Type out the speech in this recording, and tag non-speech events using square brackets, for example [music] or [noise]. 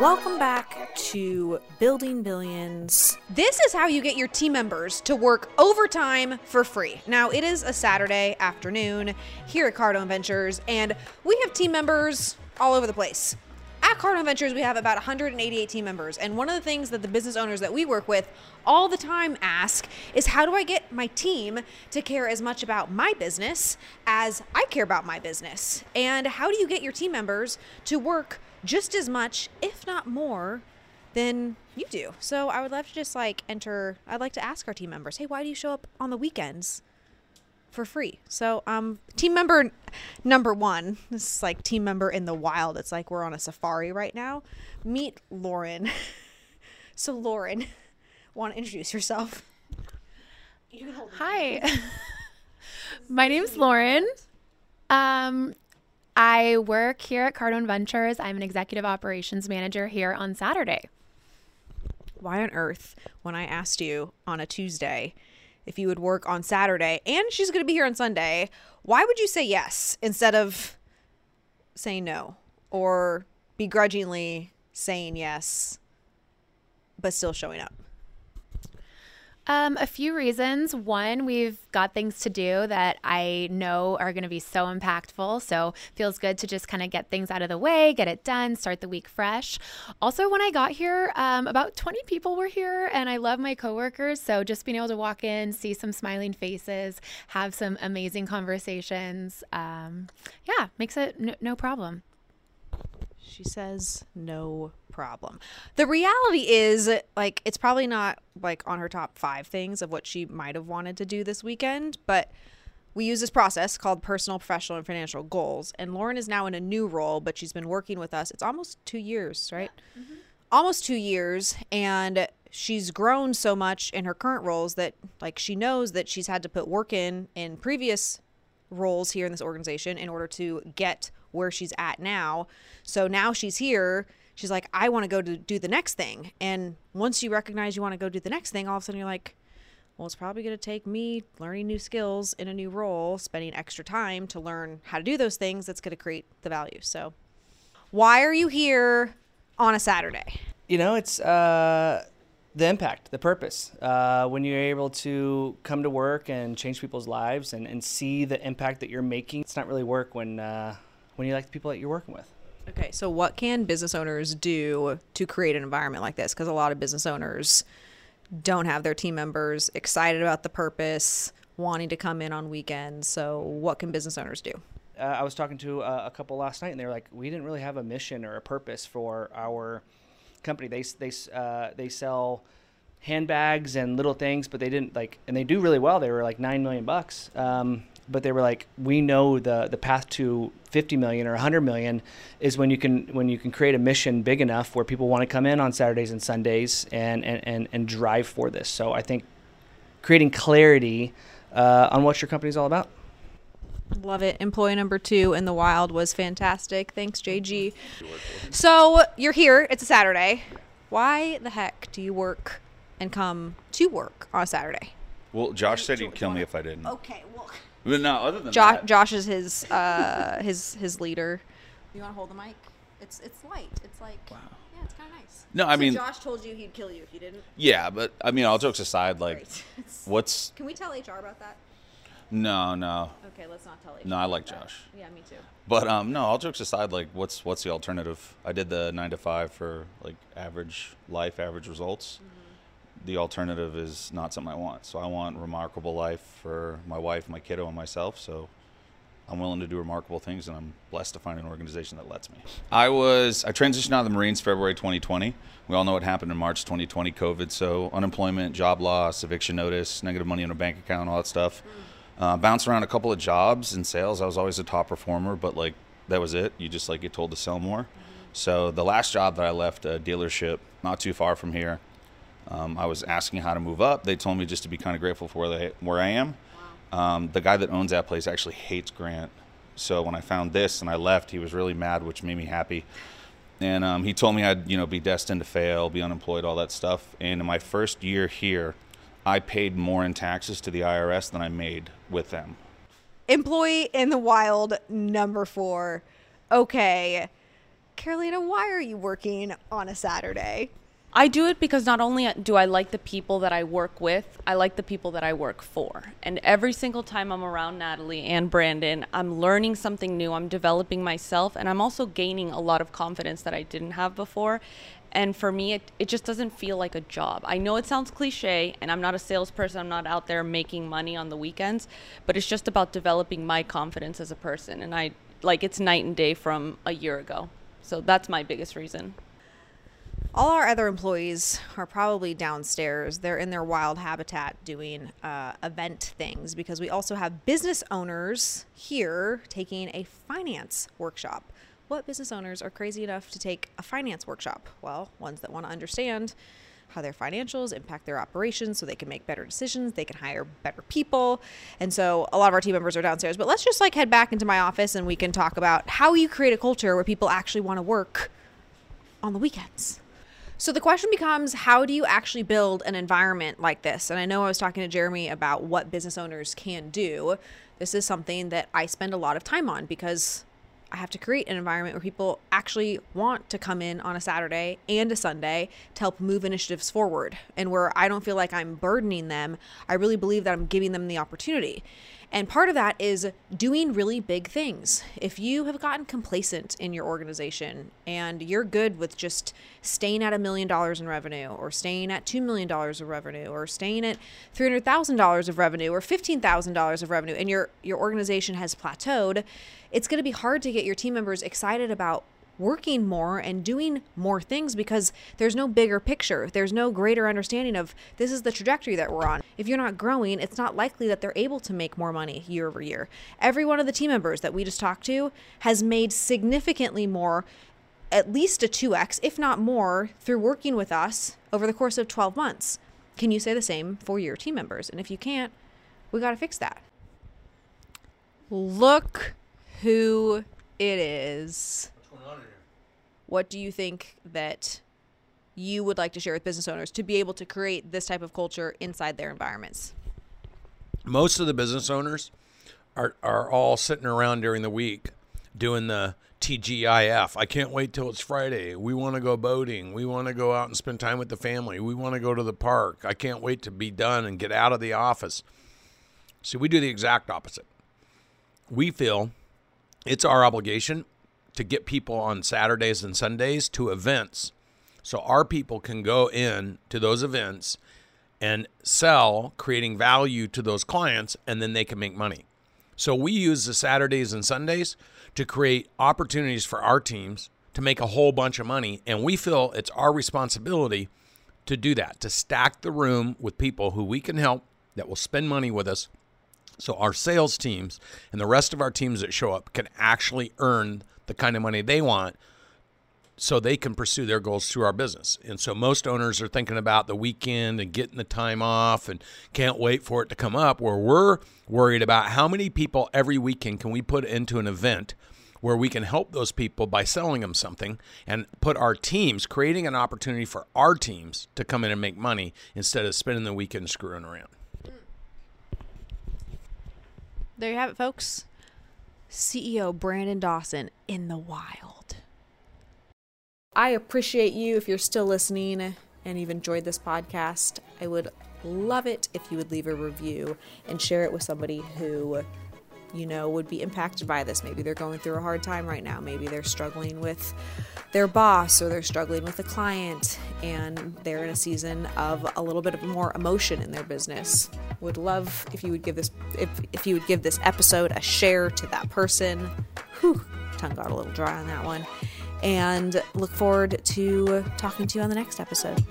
Welcome back to Building Billions. This is how you get your team members to work overtime for free. Now, it is a Saturday afternoon here at Cardone Ventures, and we have team members all over the place. At Cardone Ventures, we have about 188 team members, and one of the things that the business owners that we work with all the time ask is how do I get my team to care as much about my business as I care about my business? And how do you get your team members to work just as much, if not more, than you do. So I would love to just like enter. I'd like to ask our team members, hey, why do you show up on the weekends for free? So um, team member number one. This is like team member in the wild. It's like we're on a safari right now. Meet Lauren. [laughs] so Lauren, [laughs] want to introduce yourself? You can hold Hi. [laughs] My name's Lauren. Um, I work here at Cardone Ventures. I'm an executive operations manager here on Saturday. why on earth, when I asked you on a Tuesday if you would work on Saturday and she's going to be here on Sunday, why would you say yes instead of saying no or begrudgingly saying yes but still showing up? Um, a few reasons. One, we've got things to do that I know are going to be so impactful. So feels good to just kind of get things out of the way, get it done, start the week fresh. Also, when I got here, um, about 20 people were here, and I love my coworkers. So just being able to walk in, see some smiling faces, have some amazing conversations, um, yeah, makes it no, no problem. She says no problem. The reality is like it's probably not like on her top 5 things of what she might have wanted to do this weekend, but we use this process called personal, professional, and financial goals. And Lauren is now in a new role, but she's been working with us. It's almost two years, right? Mm-hmm. Almost two years. And she's grown so much in her current roles that, like, she knows that she's had to put work in in previous roles here in this organization in order to get where she's at now. So now she's here. She's like, I want to go to do the next thing. And once you recognize you want to go do the next thing, all of a sudden you're like, well, it's probably going to take me learning new skills in a new role, spending extra time to learn how to do those things that's going to create the value. So, why are you here on a Saturday? you know, it's uh, the impact, the purpose. Uh, when you're able to come to work and change people's lives and, and see the impact that you're making, it's not really work when uh, when you like the people that you're working with. Okay, so what can business owners do to create an environment like this? Because a lot of business owners don't have their team members excited about the purpose, wanting to come in on weekends. So, what can business owners do? uh, I was talking to a, a couple last night, and they were like, "We didn't really have a mission or a purpose for our company. They they uh, they sell handbags and little things, but they didn't like, and they do really well. They were like nine million bucks, um, but they were like, we know the the path to fifty million or hundred million is when you can when you can create a mission big enough where people want to come in on Saturdays and Sundays and and and, and drive for this. So I think creating clarity uh, on what your company's all about. Love it. Employee number two in the wild was fantastic. Thanks, JG. So, you're here. It's a Saturday. Why the heck do you work and come to work on a Saturday? Well, Josh said he'd kill me if I didn't. Okay, well, But no, other than Josh, that, Josh is his uh, his his leader. You want to hold the mic? It's it's light. It's like wow. yeah, it's kind of nice. No, I So mean- Josh told you he'd kill you if you didn't. yeah, but I mean, all jokes aside, like, Great. [laughs] It's- what's Can we tell HR about that? no, no, Okay, let's not tell HR. No, I about like that. Josh. Yeah, me too. but um, no, all jokes aside, like, what's what's the alternative? I did the nine to five for like average life, average results. The alternative is not something I want. So I want remarkable life for my wife, my kiddo, and myself. So I'm willing to do remarkable things, and I'm blessed to find an organization that lets me. I was I transitioned out of the Marines February 2020. We all know what happened in March 2020, COVID. So unemployment, job loss, eviction notice, negative money in a bank account, all that stuff. Uh, bounced around a couple of jobs in sales. I was always a top performer, but like that was it. You just like get told to sell more. So the last job that I left, a dealership not too far from here, um, I was asking how to move up. They told me just to be kind of grateful for where they where I am. Um, the guy that owns that place actually hates Grant. So when I found this and I left, he was really mad, which made me happy. And um, he told me I'd you know be destined to fail, be unemployed, all that stuff. And in my first year here, I paid more in taxes to the IRS than I made with them. employee in the wild number four. Okay. Carolina, why are you working on a Saturday? I do it because not only do I like the people that I work with, I like the people that I work for. And every single time I'm around Natalie and Brandon, I'm learning something new, I'm developing myself, and I'm also gaining a lot of confidence that I didn't have before. And for me, it, it just doesn't feel like a job. I know it sounds cliche, and I'm not a salesperson, I'm not out there making money on the weekends, but it's just about developing my confidence as a person. And I like it's night and day from a year ago. So that's my biggest reason. All our other employees are probably downstairs. They're in their wild habitat doing uh, event things because we also have business owners here taking a finance workshop. What business owners are crazy enough to take a finance workshop? Well, ones that want to understand how their financials impact their operations so they can make better decisions, they can hire better people. And so a lot of our team members are downstairs. But let's just like head back into my office and we can talk about how you create a culture where people actually want to work on the weekends. So the question becomes how do you actually build an environment like this? And I know I was talking to Jeremy about what business owners can do. This is something that I spend a lot of time on because I have to create an environment where people actually want to come in on a Saturday and a Sunday to help move initiatives forward and where I don't feel like I'm burdening them. I really believe that I'm giving them the opportunity. And part of that is doing really big things. If you have gotten complacent in your organization and you're good with just staying at a million dollars in revenue or staying at $2 million of revenue or staying at $300,000 of revenue or $15,000 of revenue and your your organization has plateaued, it's going to be hard to get your team members excited about working more and doing more things because there's no bigger picture. There's no greater understanding of this is the trajectory that we're on. If you're not growing, it's not likely that they're able to make more money year over year. Every one of the team members that we just talked to has made significantly more, at least a 2x, if not more, through working with us over the course of 12 months. Can you say the same for your team members? And if you can't, we got to fix that. Look who it is. What do you think that you would like to share with business owners to be able to create this type of culture inside their environments? Most of the business owners are, are all sitting around during the week doing the TGIF. I can't wait till it's Friday. We want to go boating. We want to go out and spend time with the family. We want to go to the park. I can't wait to be done and get out of the office. See, we do the exact opposite. We feel it's our obligation to get people on Saturdays and Sundays to events so our people can go in to those events and sell creating value to those clients and then they can make money. So we use the Saturdays and Sundays to create opportunities for our teams to make a whole bunch of money and we feel it's our responsibility to do that, to stack the room with people who we can help that will spend money with us so our sales teams and the rest of our teams that show up can actually earn the kind of money they want so they can pursue their goals through our business. And so most owners are thinking about the weekend and getting the time off and can't wait for it to come up where we're worried about how many people every weekend can we put into an event where we can help those people by selling them something and put our teams creating an opportunity for our teams to come in and make money instead of spending the weekend screwing around. There you have it, folks. CEO Brandon Dawson in the wild. I appreciate you if you're still listening and you've enjoyed this podcast. I would love it if you would leave a review and share it with somebody who you know would be impacted by this. Maybe they're going through a hard time right now. Maybe they're struggling with their boss or they're struggling with a client and they're in a season of a little bit of more emotion in their business. Would love if you would give this if if you would give this episode a share to that person. Whew, tongue got a little dry on that one. And look forward to talking to you on the next episode.